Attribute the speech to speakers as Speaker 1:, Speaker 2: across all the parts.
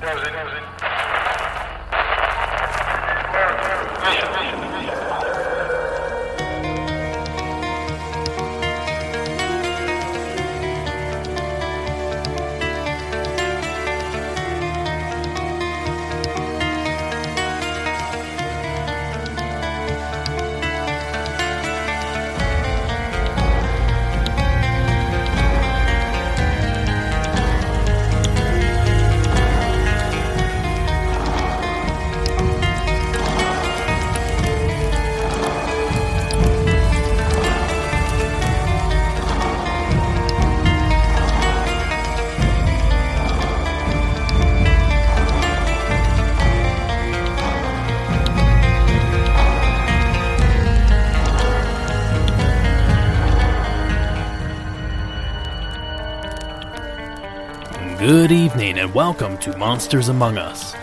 Speaker 1: Good welcome to Monsters Among Us.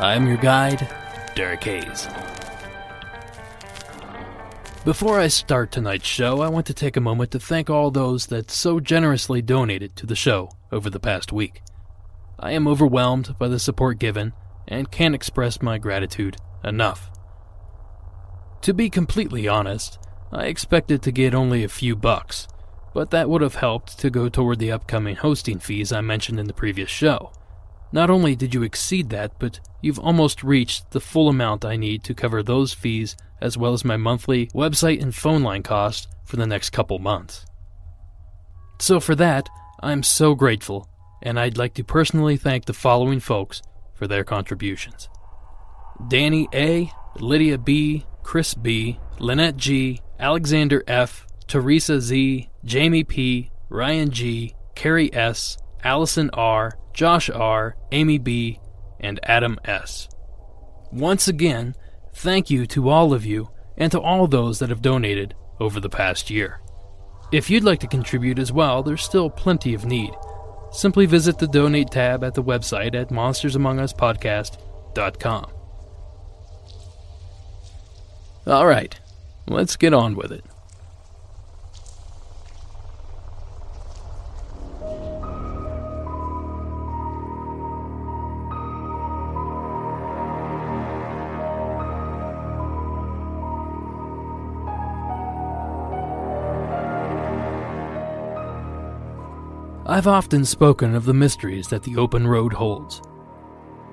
Speaker 1: I'm your guide, Derek Hayes. Before I start tonight's show, I want to take a moment to thank all those that so generously donated to the show over the past week. I am overwhelmed by the support given and can't express my gratitude enough. To be completely honest, I expected to get only a few bucks but that would have helped to go toward the upcoming hosting fees I mentioned in the previous show. Not only did you exceed that, but you've almost reached the full amount I need to cover those fees as well as my monthly website and phone line cost for the next couple months. So for that, I'm so grateful, and I'd like to personally thank the following folks for their contributions. Danny A, Lydia B, Chris B, Lynette G, Alexander F, Teresa Z, Jamie P, Ryan G, Carrie S, Allison R, Josh R, Amy B, and Adam S. Once again, thank you to all of you and to all those that have donated over the past year. If you'd like to contribute as well, there's still plenty of need. Simply visit the donate tab at the website at monstersamonguspodcast.com. All right, let's get on with it. I've often spoken of the mysteries that the open road holds.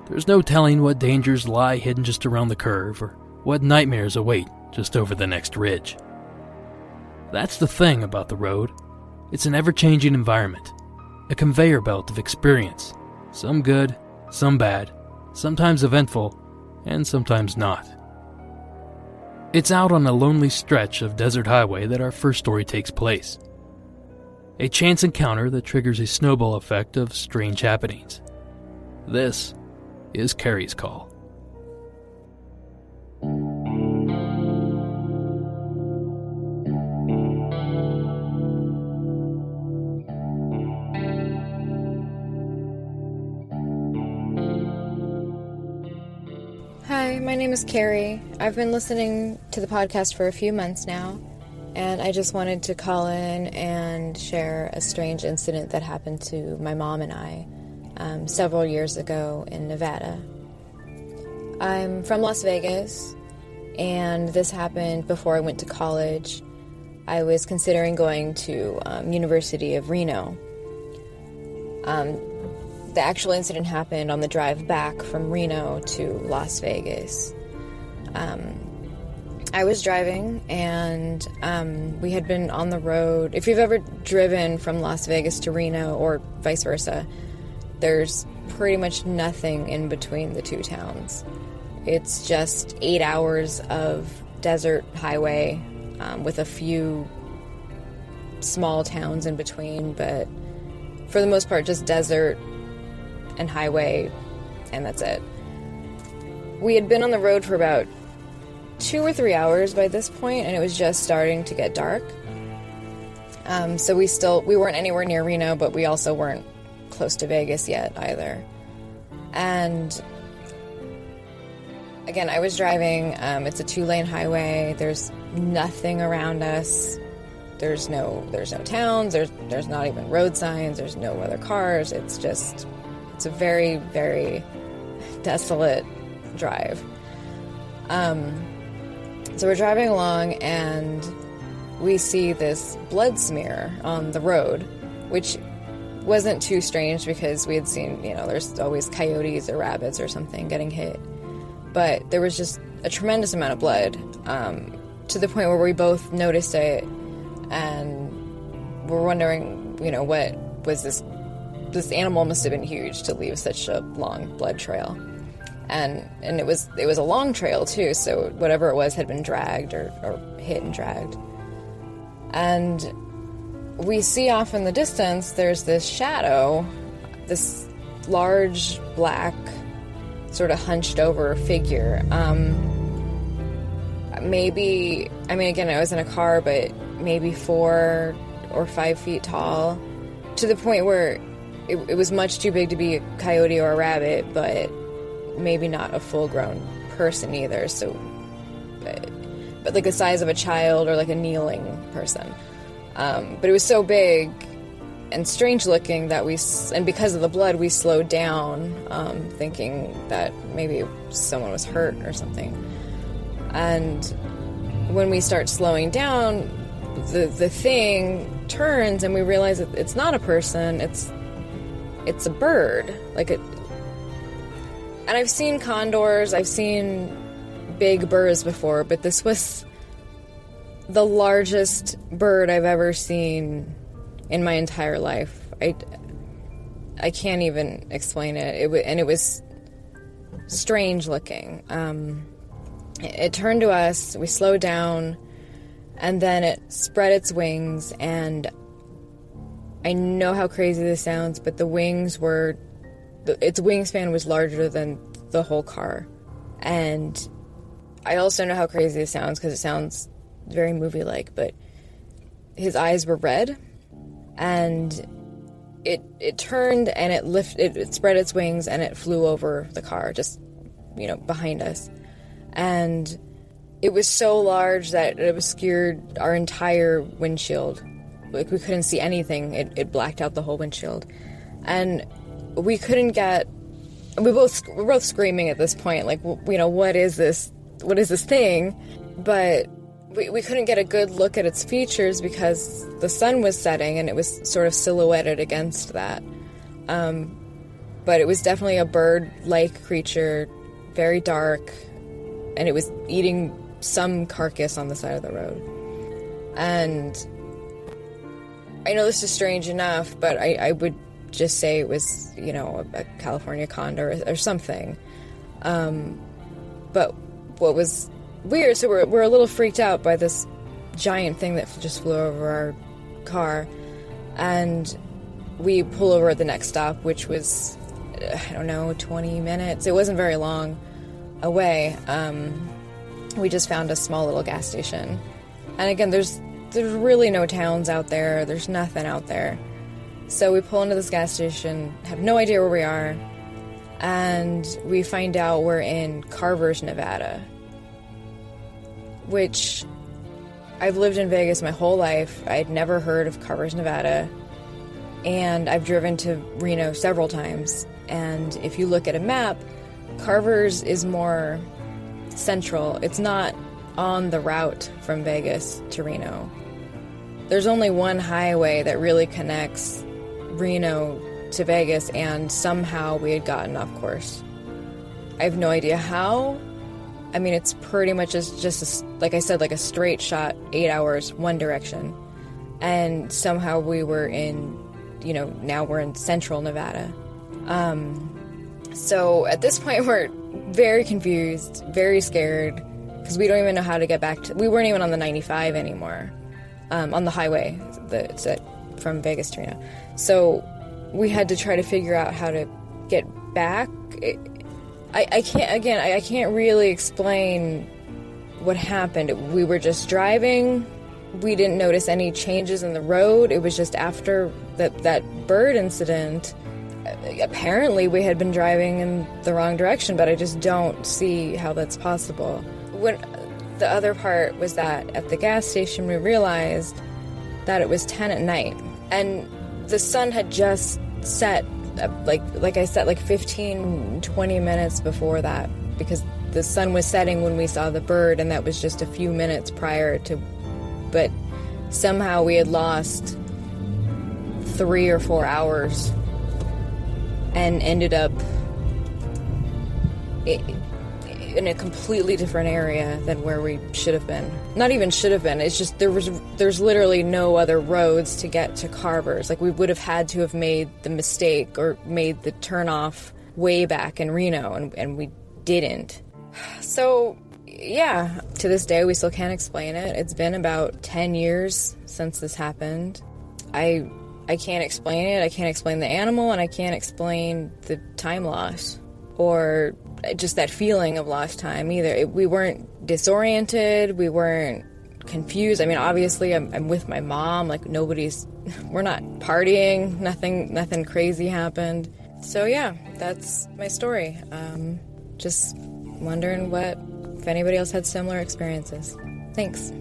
Speaker 1: There's no telling what dangers lie hidden just around the curve or what nightmares await just over the next ridge. That's the thing about the road. It's an ever changing environment, a conveyor belt of experience, some good, some bad, sometimes eventful, and sometimes not. It's out on a lonely stretch of desert highway that our first story takes place a chance encounter that triggers a snowball effect of strange happenings. This is Carrie's Call.
Speaker 2: Hi, my name is Carrie. I've been listening to the podcast for a few months now and I just wanted to call in and share a strange incident that happened to my mom and I um, several years ago in Nevada. I'm from Las Vegas, and this happened before I went to college. I was considering going to um, University of Reno. Um, the actual incident happened on the drive back from Reno to Las Vegas. Um, I was driving and um, we had been on the road. If you've ever driven from Las Vegas to Reno or vice versa, there's pretty much nothing in between the two towns. It's just eight hours of desert highway um, with a few small towns in between, but for the most part, just desert and highway, and that's it. We had been on the road for about two or three hours by this point, and it was just starting to get dark. Um, so we still we weren't anywhere near Reno, but we also weren't close to Vegas yet either. And again, I was driving. Um, it's a two lane highway. There's nothing around us. There's no there's no towns. There's there's not even road signs. There's no other cars. It's just It's a very, very desolate drive. Um, so we're driving along and we see this blood smear on the road, which wasn't too strange because we had seen, you know, there's always coyotes or rabbits or something getting hit. But there was just a tremendous amount of blood um, to the point where we both noticed it and we're wondering, you know, what was this? This animal must have been huge to leave such a long blood trail and and it was it was a long trail too so whatever it was had been dragged or, or hit and dragged. And we see off in the distance there's this shadow this large black sort of hunched over figure. Um, maybe i mean again i was in a car but maybe four or five feet tall to the point where it, it was much too big to be a coyote or a rabbit but maybe not a full grown person either. So, but, but, like the size of a child or like a kneeling person. Um, but it was so big and strange looking that we, and because of the blood, we slowed down, um, thinking that maybe someone was hurt or something. And when we start slowing down, the the thing turns and we realize that it's not a person. It's it's a bird. Like it, and I've seen condors, I've seen big birds before, but this was the largest bird I've ever seen in my entire life. I, I can't even explain it. It and it was strange looking. Um, it, it turned to us. We slowed down, and then it spread its wings. And I know how crazy this sounds, but the wings were its wingspan was larger than the whole car. And I also know how crazy it sounds because it sounds very movie like, but his eyes were red and it it turned and it lifted it spread its wings and it flew over the car just you know behind us. And it was so large that it obscured our entire windshield. Like we couldn't see anything. It, it blacked out the whole windshield. And we couldn't get. We both we're both screaming at this point, like you know, what is this? What is this thing? But we, we couldn't get a good look at its features because the sun was setting and it was sort of silhouetted against that. Um, but it was definitely a bird-like creature, very dark, and it was eating some carcass on the side of the road. And I know this is strange enough, but I, I would just say it was, you know, a, California condor or, or something. Um, but what was weird, so we're, we're a little freaked out by this giant thing that just flew over our car. And we pull over at the next stop, which was, I don't know, 20 minutes. It wasn't very long away. Um, we just found a small little gas station. And again, there's there's really no towns out there. There's nothing out there. So we pull into this gas station, have no idea where we are, and we find out we're in Carver's, Nevada. Which I've lived in Vegas my whole life. I'd never heard of Carver's, Nevada. And I've driven to Reno several times. And if you look at a map, Carver's is more central. It's not on the route from Vegas to Reno. There's only one highway that really connects Reno to Vegas, and somehow we had gotten off course. I have no idea how. I mean, it's pretty much just, just a, like I said, like a straight shot, eight hours, one direction. And somehow we were in, you know, now we're in central Nevada. Um, so at this point, we're very confused, very scared, because we don't even know how to get back to. We weren't even on the 95 anymore, um, on the highway that from Vegas to Reno. So we had to try to figure out how to get back. It, I, I can't, again, I, I can't really explain what happened. We were just driving. We didn't notice any changes in the road. It was just after that, that bird incident. Uh, apparently, we had been driving in the wrong direction, but I just don't see how that's possible. When uh, the other part was that at the gas station, we realized that it was 10 at night. And the sun had just set uh, like like I said, like 15, 20 minutes before that, because the sun was setting when we saw the bird, and that was just a few minutes prior to. But somehow we had lost three or four hours and ended up in a completely different area than where we should have been. Not even should have been. It's just there was there's literally no other roads to get to Carver's. Like we would have had to have made the mistake or made the turnoff way back in Reno and, and we didn't. So yeah, to this day we still can't explain it. It's been about 10 years since this happened. I I can't explain it. I can't explain the animal and I can't explain the time loss or just that feeling of lost time either. we weren't disoriented, we weren't confused. I mean, obviously, I'm, I'm, with my mom. Like nobody's, we're not partying. Nothing, nothing crazy happened. So yeah, that's my story. Um, just wondering what if anybody else had similar experiences. Thanks.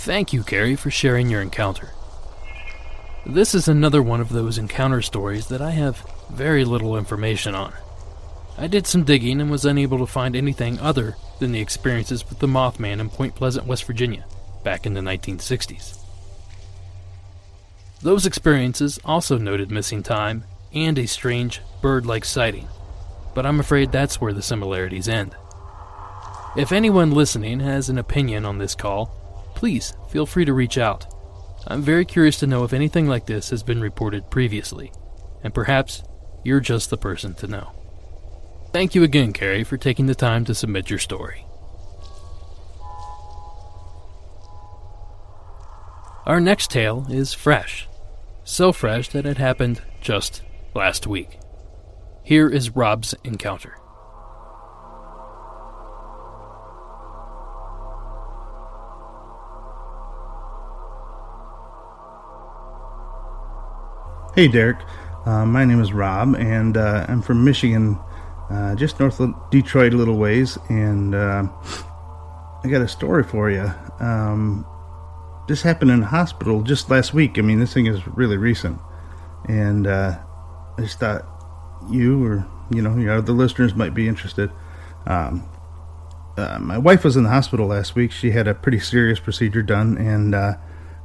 Speaker 1: Thank you, Carrie, for sharing your encounter. This is another one of those encounter stories that I have very little information on. I did some digging and was unable to find anything other than the experiences with the Mothman in Point Pleasant, West Virginia, back in the 1960s. Those experiences also noted missing time and a strange bird like sighting, but I'm afraid that's where the similarities end. If anyone listening has an opinion on this call, please feel free to reach out. I'm very curious to know if anything like this has been reported previously, and perhaps you're just the person to know. Thank you again, Carrie, for taking the time to submit your story. Our next tale is fresh. So fresh that it happened just last week. Here is Rob's encounter.
Speaker 3: Hey, Derek. Uh, my name is Rob, and uh, I'm from Michigan, uh, just north of Detroit, a little ways. And uh, I got a story for you. Um, this happened in a hospital just last week. I mean, this thing is really recent, and uh, I just thought you or you know your other listeners might be interested. Um, uh, my wife was in the hospital last week. She had a pretty serious procedure done, and I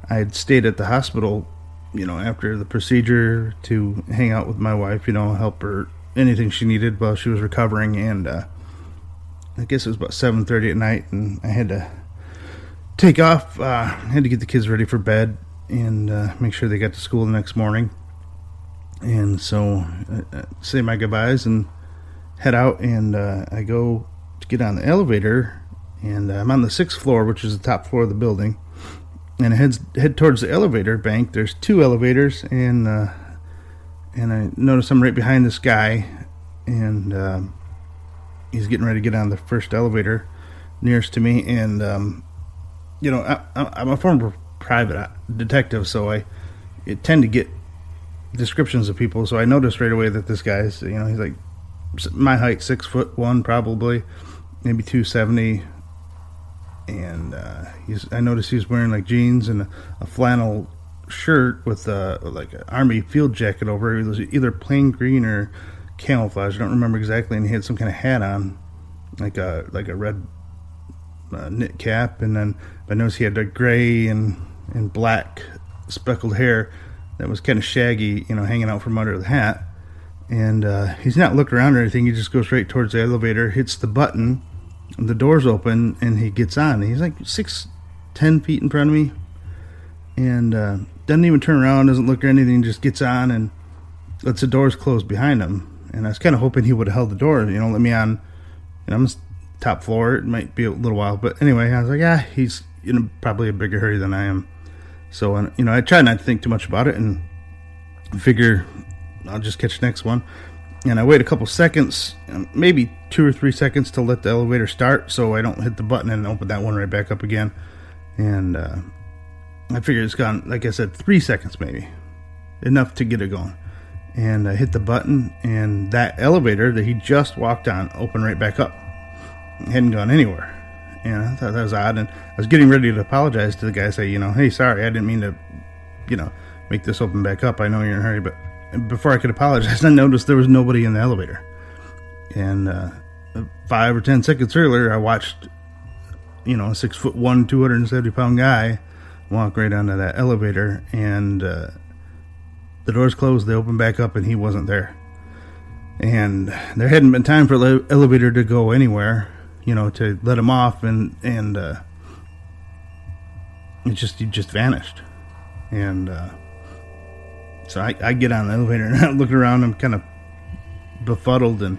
Speaker 3: had stayed at the hospital you know, after the procedure to hang out with my wife, you know, help her anything she needed while she was recovering. And uh, I guess it was about 7:30 at night, and I had to take off. Uh, had to get the kids ready for bed and uh, make sure they got to school the next morning. And so, uh, uh, say my goodbyes and head out. And uh, I go to get on the elevator, and I'm on the sixth floor, which is the top floor of the building and heads head towards the elevator bank. There's two elevators, and uh, and I notice I'm right behind this guy, and uh, he's getting ready to get on the first elevator nearest to me. And um, you know, I, am a former private detective, so I, I tend to get descriptions of people. So I noticed right away that this guy's, you know, he's like my height, six foot one, probably, maybe two seventy and uh, he's I noticed he was wearing like jeans and a, a flannel shirt with uh, like an army field jacket over. It It was either plain green or camouflage. I don't remember exactly. And he had some kind of hat on, like a like a red uh, knit cap. And then I noticed he had a gray and and black speckled hair that was kind of shaggy, you know, hanging out from under the hat. And uh, he's not looking around or anything. He just goes right towards the elevator, hits the button the doors open and he gets on. He's like six, ten feet in front of me, and uh, doesn't even turn around, doesn't look or anything, just gets on and lets the doors close behind him. And I was kind of hoping he would have held the door, you know, let me on. And I'm top floor. It might be a little while, but anyway, I was like, yeah, he's in probably a bigger hurry than I am. So, you know, I try not to think too much about it and figure I'll just catch the next one and I wait a couple seconds, maybe two or three seconds to let the elevator start so I don't hit the button and open that one right back up again. And uh, I figure it's gone, like I said, three seconds maybe, enough to get it going. And I hit the button, and that elevator that he just walked on opened right back up. It hadn't gone anywhere. And I thought that was odd. And I was getting ready to apologize to the guy, say, you know, hey, sorry, I didn't mean to, you know, make this open back up. I know you're in a hurry, but before I could apologize, I noticed there was nobody in the elevator. And uh, five or ten seconds earlier, I watched, you know, a six foot one, 270 pound guy walk right onto that elevator. And uh, the doors closed, they opened back up, and he wasn't there. And there hadn't been time for the elevator to go anywhere, you know, to let him off, and and uh, it just he just vanished. And uh, so I, I get on the elevator and I look around. I'm kind of befuddled, and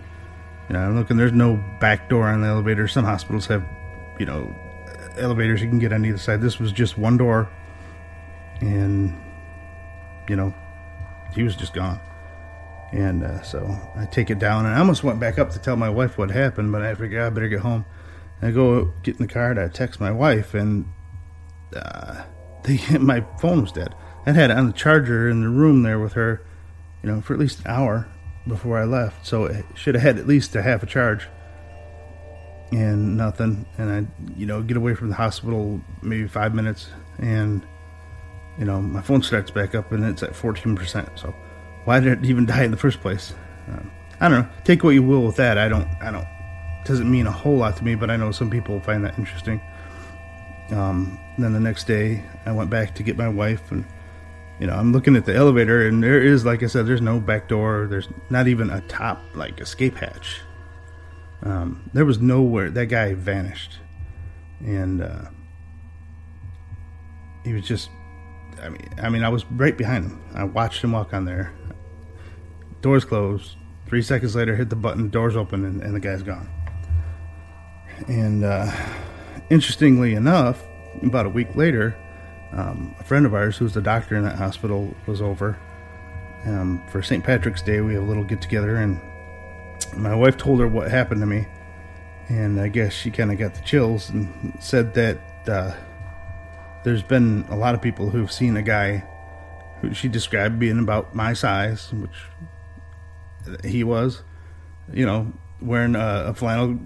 Speaker 3: you know, I'm looking. There's no back door on the elevator. Some hospitals have, you know, elevators you can get on either side. This was just one door, and you know, he was just gone. And uh, so I take it down, and I almost went back up to tell my wife what happened, but I figured I better get home. And I go get in the car, and I text my wife, and uh, they, my phone was dead. I had it on the charger in the room there with her, you know, for at least an hour before I left. So it should have had at least a half a charge. And nothing. And I, you know, get away from the hospital maybe five minutes, and you know, my phone starts back up, and it's at 14%. So why did it even die in the first place? Um, I don't know. Take what you will with that. I don't. I don't. Doesn't mean a whole lot to me, but I know some people find that interesting. Um, then the next day, I went back to get my wife, and you know, I'm looking at the elevator, and there is, like I said, there's no back door. There's not even a top like escape hatch. Um, there was nowhere. That guy vanished, and uh, he was just. I mean, I mean, I was right behind him. I watched him walk on there. Doors closed. Three seconds later, hit the button. Doors open, and, and the guy's gone. And uh, interestingly enough, about a week later, um, a friend of ours who's the doctor in that hospital was over um, for St. Patrick's Day. We have a little get together, and my wife told her what happened to me, and I guess she kind of got the chills and said that uh, there's been a lot of people who've seen a guy who she described being about my size, which he was, you know, wearing a, a flannel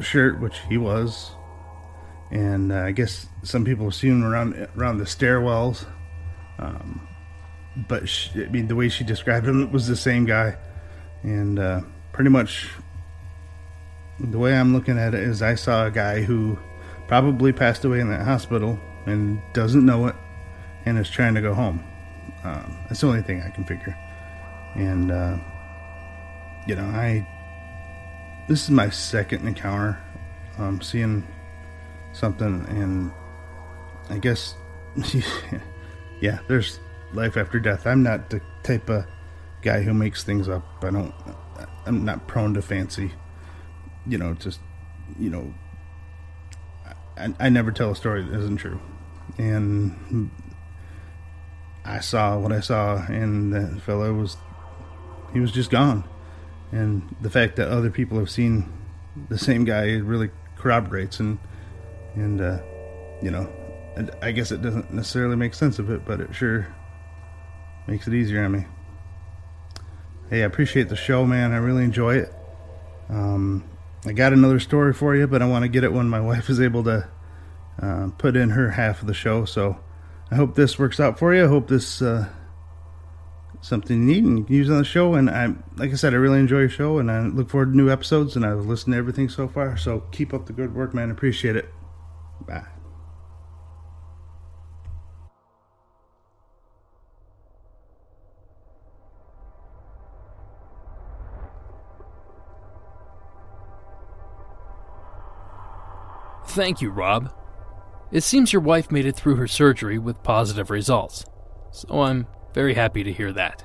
Speaker 3: shirt, which he was, and uh, I guess some people seen him around around the stairwells. Um, but she, I mean, the way she described him was the same guy, and uh, pretty much the way I'm looking at it is, I saw a guy who probably passed away in that hospital and doesn't know it, and is trying to go home. Um, that's the only thing I can figure, and uh, you know, I this is my second encounter um, seeing something, and I guess, yeah, there's life after death. I'm not the type of guy who makes things up. I don't. I'm not prone to fancy. You know, just you know. I, I never tell a story that isn't true, and I saw what I saw, and that fellow was he was just gone. And the fact that other people have seen the same guy really corroborates and and uh, you know, I guess it doesn't necessarily make sense of it, but it sure makes it easier on me. Hey, I appreciate the show, man. I really enjoy it. Um, I got another story for you, but I want to get it when my wife is able to uh, put in her half of the show. So I hope this works out for you. I hope this uh, something you need and use on the show. And I, like I said, I really enjoy your show, and I look forward to new episodes. And I've listened to everything so far. So keep up the good work, man. Appreciate it. Bye.
Speaker 1: Thank you, Rob. It seems your wife made it through her surgery with positive results, so I'm very happy to hear that.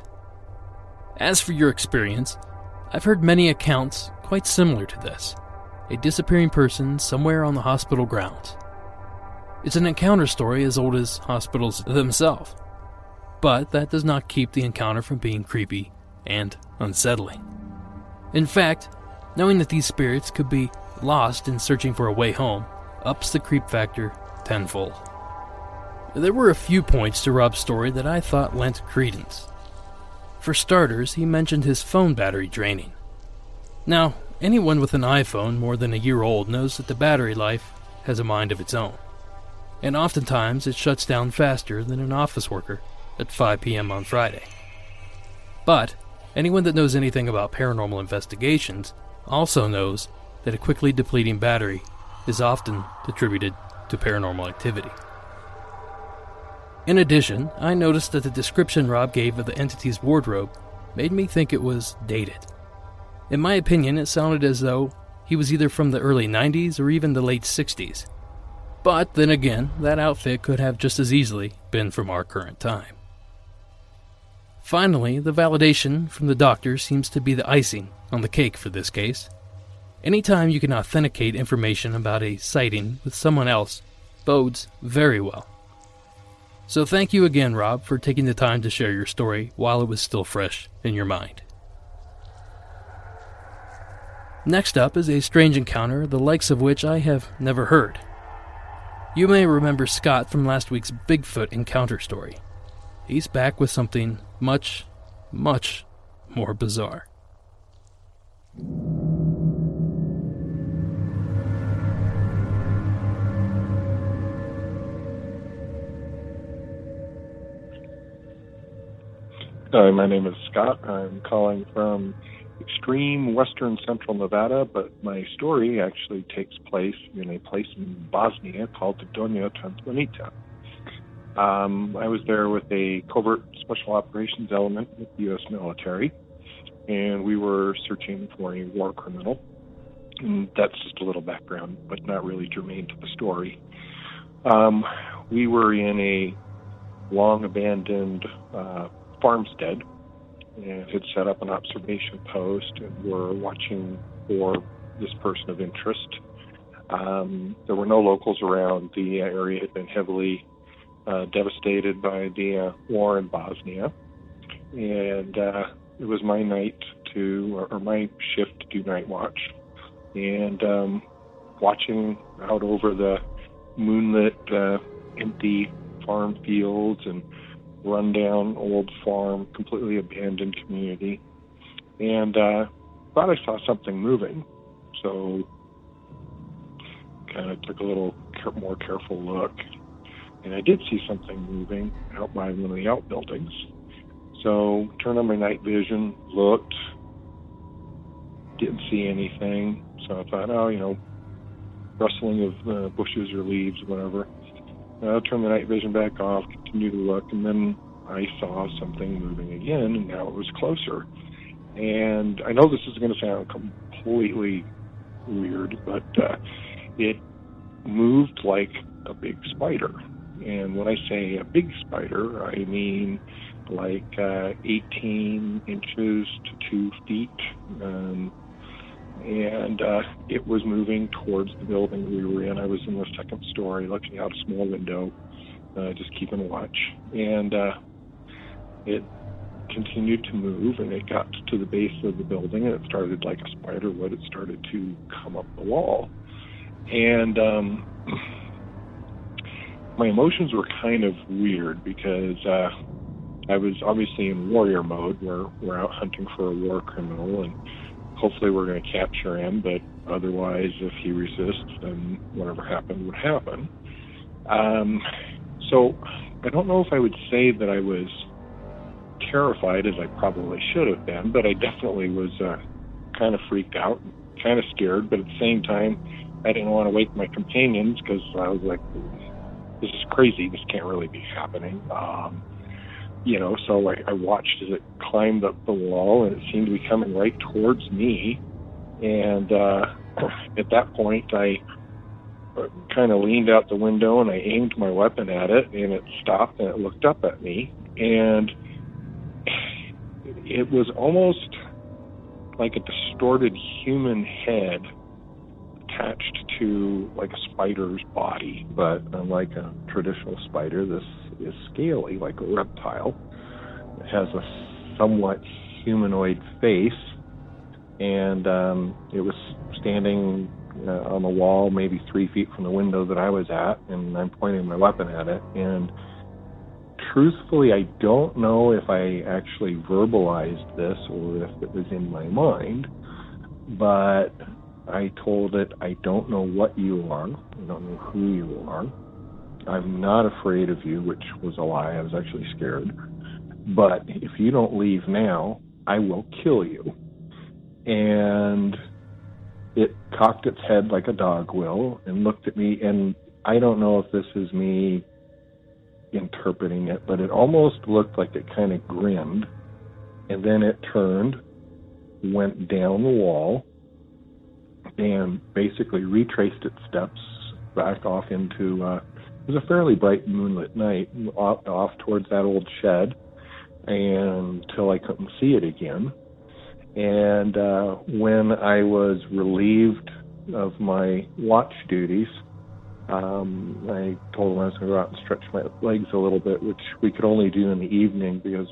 Speaker 1: As for your experience, I've heard many accounts quite similar to this a disappearing person somewhere on the hospital grounds. It's an encounter story as old as hospitals themselves, but that does not keep the encounter from being creepy and unsettling. In fact, knowing that these spirits could be lost in searching for a way home ups the creep factor tenfold. There were a few points to Rob's story that I thought lent credence. For starters, he mentioned his phone battery draining. Now, Anyone with an iPhone more than a year old knows that the battery life has a mind of its own. And oftentimes it shuts down faster than an office worker at 5 p.m. on Friday. But anyone that knows anything about paranormal investigations also knows that a quickly depleting battery is often attributed to paranormal activity. In addition, I noticed that the description Rob gave of the entity's wardrobe made me think it was dated. In my opinion, it sounded as though he was either from the early 90s or even the late 60s. But then again, that outfit could have just as easily been from our current time. Finally, the validation from the doctor seems to be the icing on the cake for this case. Anytime you can authenticate information about a sighting with someone else bodes very well. So thank you again, Rob, for taking the time to share your story while it was still fresh in your mind. Next up is a strange encounter, the likes of which I have never heard. You may remember Scott from last week's Bigfoot encounter story. He's back with something much, much more bizarre.
Speaker 4: Hi, my name is Scott. I'm calling from extreme western central Nevada, but my story actually takes place in a place in Bosnia called Donja Transplanica. Um, I was there with a covert special operations element with the U.S. military, and we were searching for a war criminal. And that's just a little background, but not really germane to the story. Um, we were in a long abandoned uh, farmstead and had set up an observation post and were watching for this person of interest. Um, there were no locals around. The area had been heavily uh, devastated by the uh, war in Bosnia, and uh, it was my night to, or my shift to do night watch, and um, watching out over the moonlit, uh, empty farm fields and rundown old farm, completely abandoned community, and uh, thought I saw something moving. So, kind of took a little more careful look, and I did see something moving out by one of the outbuildings. So, turned on my night vision, looked, didn't see anything. So I thought, oh, you know, rustling of uh, bushes or leaves, whatever. I turned the night vision back off, continued to look, and then I saw something moving again, and now it was closer. And I know this is going to sound completely weird, but uh, it moved like a big spider. And when I say a big spider, I mean like uh, 18 inches to two feet. Um, and uh, it was moving towards the building we were in. I was in the second story, looking out a small window, uh, just keeping watch, and uh, it continued to move, and it got to the base of the building, and it started like a spider would. It started to come up the wall, and um, my emotions were kind of weird because. Uh, I was obviously in warrior mode. We're we're out hunting for a war criminal, and hopefully we're going to capture him, but otherwise, if he resists, then whatever happened would happen. Um, so I don't know if I would say that I was terrified as I probably should have been, but I definitely was uh, kind of freaked out, kind of scared, but at the same time, I didn't want to wake my companions because I was like, this is crazy. This can't really be happening. Um, you know, so I, I watched as it climbed up the wall, and it seemed to be coming right towards me. And uh, at that point, I kind of leaned out the window and I aimed my weapon at it, and it stopped and it looked up at me, and it was almost like a distorted human head attached to like a spider's body, but unlike a traditional spider, this is scaly like a reptile. It has a somewhat humanoid face, and um, it was standing uh, on the wall, maybe three feet from the window that I was at, and I'm pointing my weapon at it. And truthfully, I don't know if I actually verbalized this or if it was in my mind, but I told it, I don't know what you are. I don't know who you are. I'm not afraid of you, which was a lie. I was actually scared. But if you don't leave now, I will kill you. And it cocked its head like a dog will and looked at me. And I don't know if this is me interpreting it, but it almost looked like it kind of grinned. And then it turned, went down the wall, and basically retraced its steps back off into uh, it was a fairly bright moonlit night off, off towards that old shed until I couldn't see it again. And uh, when I was relieved of my watch duties, um, I told him I was going to go out and stretch my legs a little bit, which we could only do in the evening because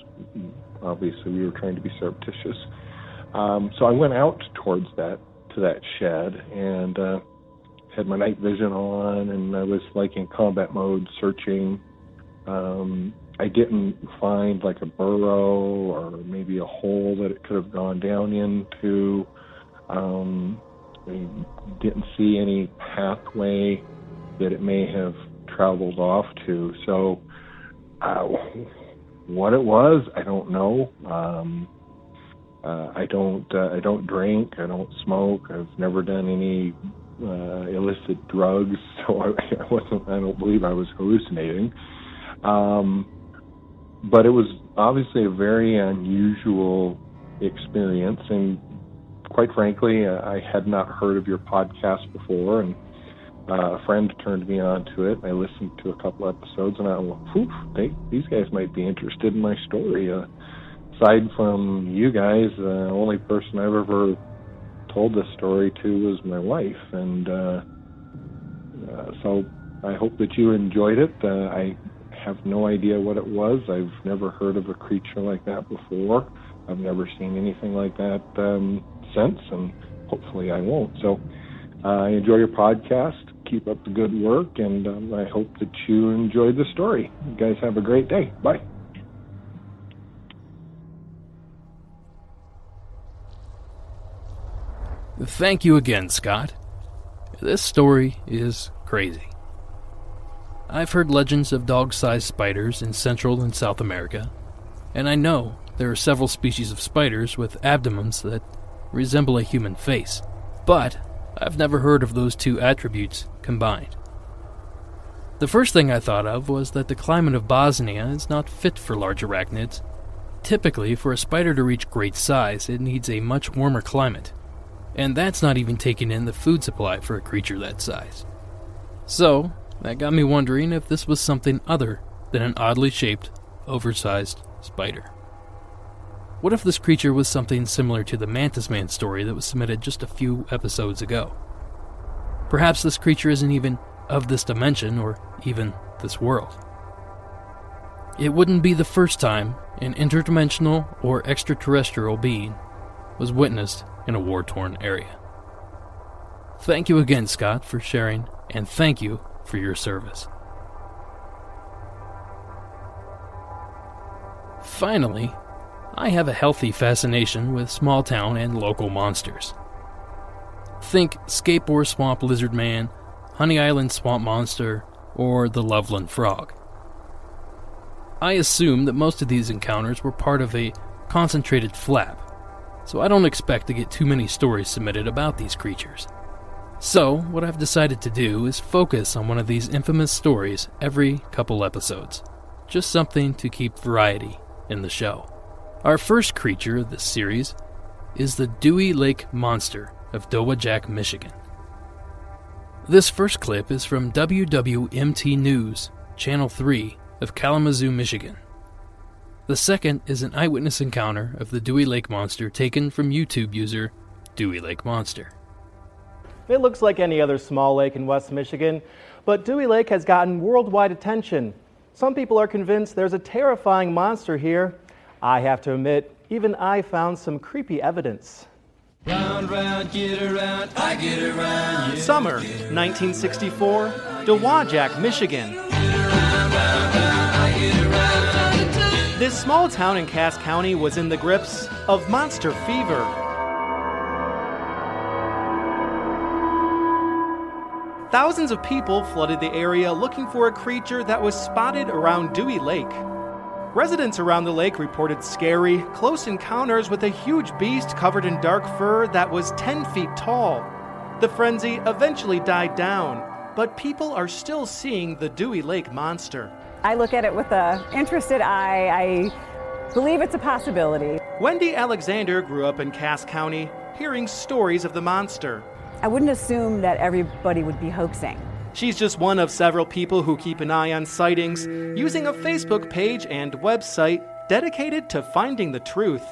Speaker 4: obviously we were trying to be surreptitious. Um, so I went out towards that to that shed and uh, had my night vision on, and I was like in combat mode, searching. Um, I didn't find like a burrow or maybe a hole that it could have gone down into. Um, I didn't see any pathway that it may have traveled off to. So, uh, what it was, I don't know. Um, uh, I don't uh, I don't drink. I don't smoke. I've never done any uh, illicit drugs, so I, I wasn't. I don't believe I was hallucinating. Um, but it was obviously a very unusual experience, and quite frankly, uh, I had not heard of your podcast before, and uh, a friend turned me on to it. I listened to a couple episodes, and I went, "Phew, they, these guys might be interested in my story." Uh, aside from you guys, the only person I've ever told this story to was my wife, and uh, uh, so I hope that you enjoyed it. Uh, I have no idea what it was. I've never heard of a creature like that before. I've never seen anything like that um, since, and hopefully I won't. So uh, enjoy your podcast. Keep up the good work, and um, I hope that you enjoyed the story. You guys have a great day. Bye.
Speaker 1: Thank you again, Scott. This story is crazy. I've heard legends of dog sized spiders in Central and South America, and I know there are several species of spiders with abdomens that resemble a human face, but I've never heard of those two attributes combined. The first thing I thought of was that the climate of Bosnia is not fit for large arachnids. Typically, for a spider to reach great size, it needs a much warmer climate, and that's not even taking in the food supply for a creature that size. So, that got me wondering if this was something other than an oddly shaped, oversized spider. What if this creature was something similar to the Mantis Man story that was submitted just a few episodes ago? Perhaps this creature isn't even of this dimension or even this world. It wouldn't be the first time an interdimensional or extraterrestrial being was witnessed in a war torn area. Thank you again, Scott, for sharing, and thank you for your service. Finally, I have a healthy fascination with small town and local monsters. Think Scape Ore Swamp Lizard Man, Honey Island Swamp Monster, or the Loveland Frog. I assume that most of these encounters were part of a concentrated flap so I don't expect to get too many stories submitted about these creatures. So, what I've decided to do is focus on one of these infamous stories every couple episodes. Just something to keep variety in the show. Our first creature of this series is the Dewey Lake Monster of Dowagiac, Michigan. This first clip is from WWMT News, Channel 3 of Kalamazoo, Michigan. The second is an eyewitness encounter of the Dewey Lake Monster taken from YouTube user Dewey Lake Monster.
Speaker 5: It looks like any other small lake in West Michigan, but Dewey Lake has gotten worldwide attention. Some people are convinced there's a terrifying monster here. I have to admit, even I found some creepy evidence. Round, round, get around, I get around. Yeah, Summer, 1964, Dowagiac, Michigan. His small town in Cass County was in the grips of monster fever. Thousands of people flooded the area looking for a creature that was spotted around Dewey Lake. Residents around the lake reported scary, close encounters with a huge beast covered in dark fur that was 10 feet tall. The frenzy eventually died down, but people are still seeing the Dewey Lake monster.
Speaker 6: I look at it with an interested eye. I believe it's a possibility.
Speaker 5: Wendy Alexander grew up in Cass County, hearing stories of the monster.
Speaker 6: I wouldn't assume that everybody would be hoaxing.
Speaker 5: She's just one of several people who keep an eye on sightings using a Facebook page and website dedicated to finding the truth.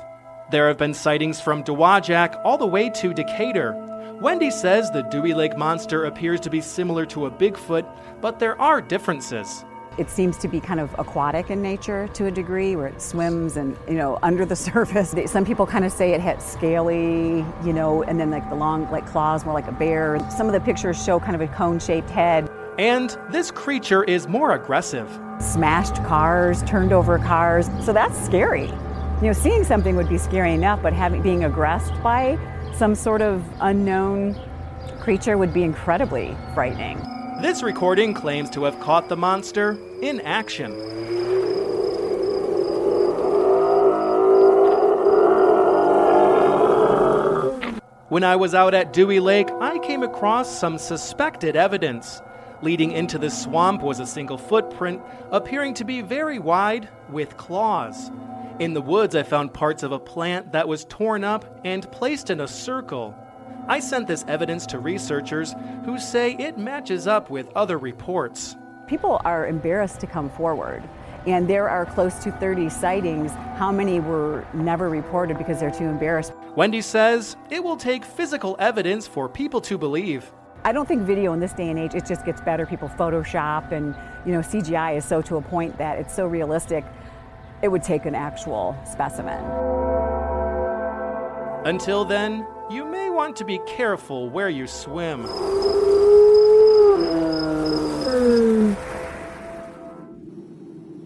Speaker 5: There have been sightings from Dowagiac all the way to Decatur. Wendy says the Dewey Lake monster appears to be similar to a Bigfoot, but there are differences.
Speaker 6: It seems to be kind of aquatic in nature to a degree, where it swims and you know under the surface. Some people kind of say it had scaly, you know, and then like the long like claws, more like a bear. Some of the pictures show kind of a cone-shaped head.
Speaker 5: And this creature is more aggressive.
Speaker 6: Smashed cars, turned over cars. So that's scary. You know, seeing something would be scary enough, but having being aggressed by some sort of unknown creature would be incredibly frightening.
Speaker 5: This recording claims to have caught the monster in action. When I was out at Dewey Lake, I came across some suspected evidence. Leading into the swamp was a single footprint, appearing to be very wide, with claws. In the woods, I found parts of a plant that was torn up and placed in a circle. I sent this evidence to researchers who say it matches up with other reports.
Speaker 6: People are embarrassed to come forward. And there are close to 30 sightings. How many were never reported because they're too embarrassed?
Speaker 5: Wendy says it will take physical evidence for people to believe.
Speaker 6: I don't think video in this day and age it just gets better. People Photoshop and you know CGI is so to a point that it's so realistic. It would take an actual specimen.
Speaker 5: Until then, you may want to be careful where you swim.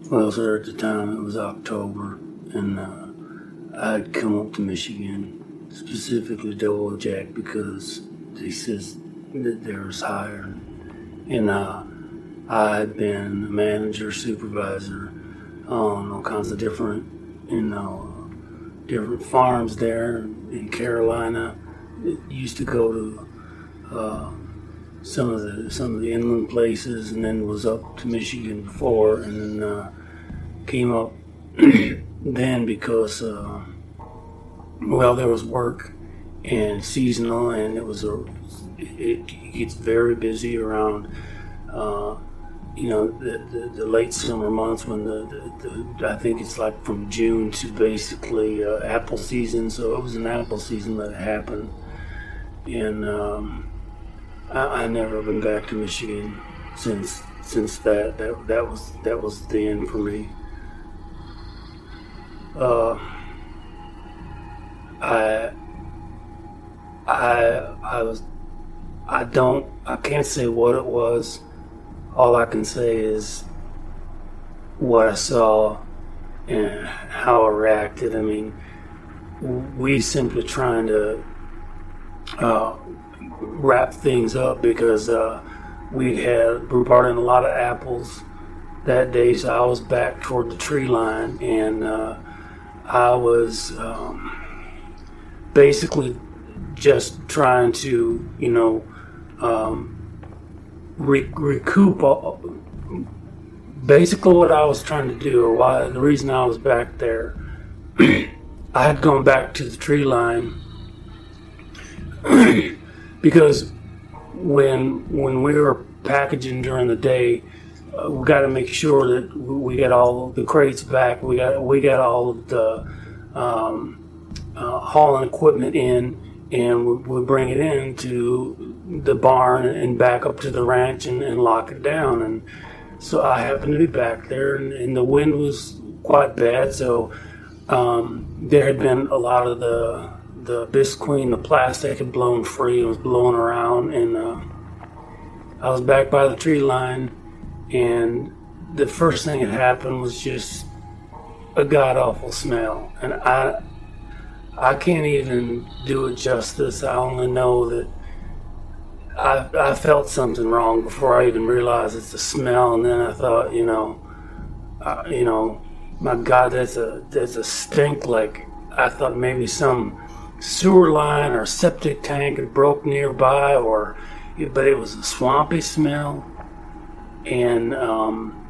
Speaker 7: Well, sir, at the time it was October, and uh, I had come up to Michigan, specifically Dowagiac, because they says that there was higher, and uh, I had been a manager, supervisor on all kinds of different, you know, different farms there in Carolina. It used to go to uh, some of the some of the inland places, and then was up to Michigan before, and then uh, came up then because uh, well there was work and seasonal, and it was a it, it gets very busy around. You know the, the, the, late summer months when the, the, the, I think it's like from June to basically uh, apple season. So it was an apple season that happened, and um, I, I never been back to Michigan since since that that that was that was the end for me. Uh, I I I was I don't I can't say what it was. All I can say is what I saw and how I reacted. I mean, we simply trying to uh, wrap things up because uh, we had we brought in a lot of apples that day, so I was back toward the tree line, and uh, I was um, basically just trying to, you know, um, re- recoup. All, basically, what I was trying to do, or why the reason I was back there, I had gone back to the tree line because when when we were packaging during the day, uh, we got to make sure that we get all the crates back. We got we got all of the um, uh, hauling equipment in, and we, we bring it into the barn and back up to the ranch and, and lock it down. And so I happened to be back there, and, and the wind was quite bad. So um, there had been a lot of the the Visqueen, the plastic had blown free. It was blowing around, and uh, I was back by the tree line, and the first thing that happened was just a god awful smell, and I I can't even do it justice. I only know that I, I felt something wrong before I even realized it's a smell, and then I thought, you know, uh, you know, my God, that's a that's a stink. Like I thought maybe some sewer line or septic tank had broke nearby, or but it was a swampy smell, and um,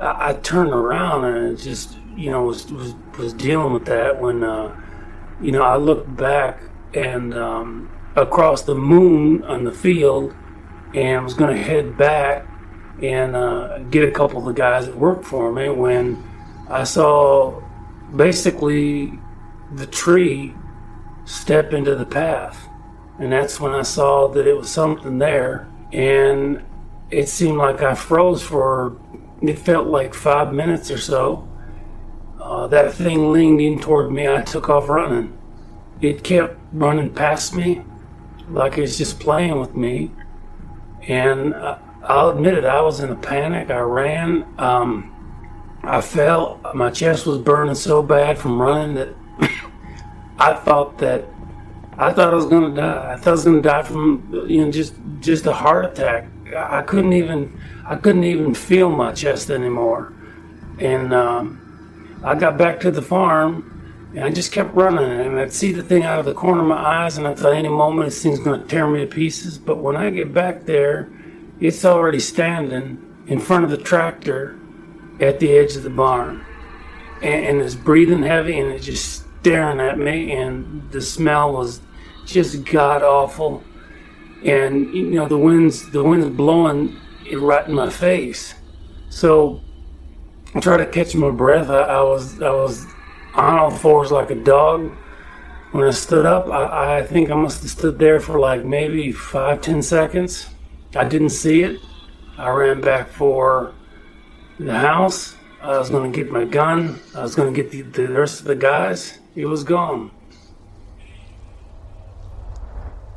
Speaker 7: I, I, turned around and just you know was was, was dealing with that when uh, you know I looked back and. Um, across the moon on the field and was going to head back and uh, get a couple of the guys that worked for me when I saw basically the tree step into the path. And that's when I saw that it was something there. And it seemed like I froze for, it felt like five minutes or so. Uh, that thing leaned in toward me. I took off running. It kept running past me like it's just playing with me. And uh, I'll admit it, I was in a panic. I ran. Um, I fell. My chest was burning so bad from running that I thought that I thought I was to die. I thought I was to die from you know just just a heart attack. I couldn't even I couldn't even feel my chest anymore. And um, I got back to the farm and I just kept running, and I'd see the thing out of the corner of my eyes, and I thought any moment this thing's going to tear me to pieces. But when I get back there, it's already standing in front of the tractor at the edge of the barn, and, and it's breathing heavy, and it's just staring at me, and the smell was just god awful, and you know the winds the wind's blowing it right in my face, so I tried to catch my breath. I, I was I was on all fours like a dog. When I stood up, I, I think I must have stood there for like maybe five, ten seconds. I didn't see it. I ran back for the house. I was going to get my gun. I was going to get the, the rest of the guys. It was gone.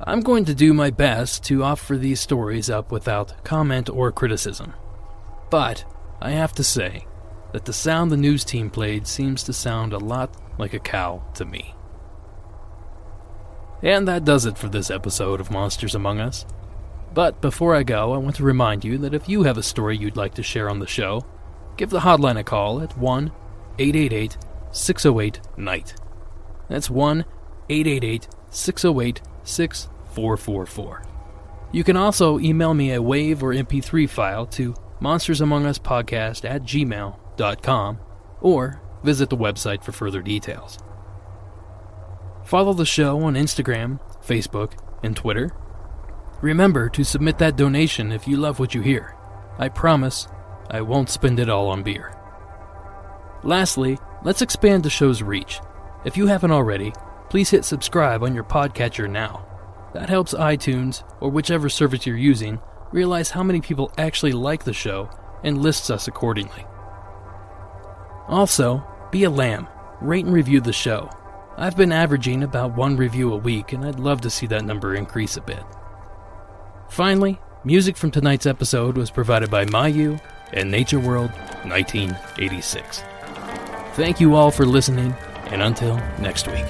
Speaker 1: I'm going to do my best to offer these stories up without comment or criticism. But I have to say, that the sound the news team played seems to sound a lot like a cow to me. And that does it for this episode of Monsters Among Us. But before I go, I want to remind you that if you have a story you'd like to share on the show, give the hotline a call at 1 888 608 NIGHT. That's 1 888 608 6444. You can also email me a WAV or MP3 file to monstersamonguspodcast at gmail or visit the website for further details. Follow the show on Instagram, Facebook, and Twitter. Remember to submit that donation if you love what you hear. I promise I won't spend it all on beer. Lastly, let's expand the show's reach. If you haven't already, please hit subscribe on your podcatcher now. That helps iTunes, or whichever service you're using, realize how many people actually like the show and lists us accordingly. Also, be a lamb. Rate and review the show. I've been averaging about one review a week, and I'd love to see that number increase a bit. Finally, music from tonight's episode was provided by Mayu and Nature World 1986. Thank you all for listening, and until next week.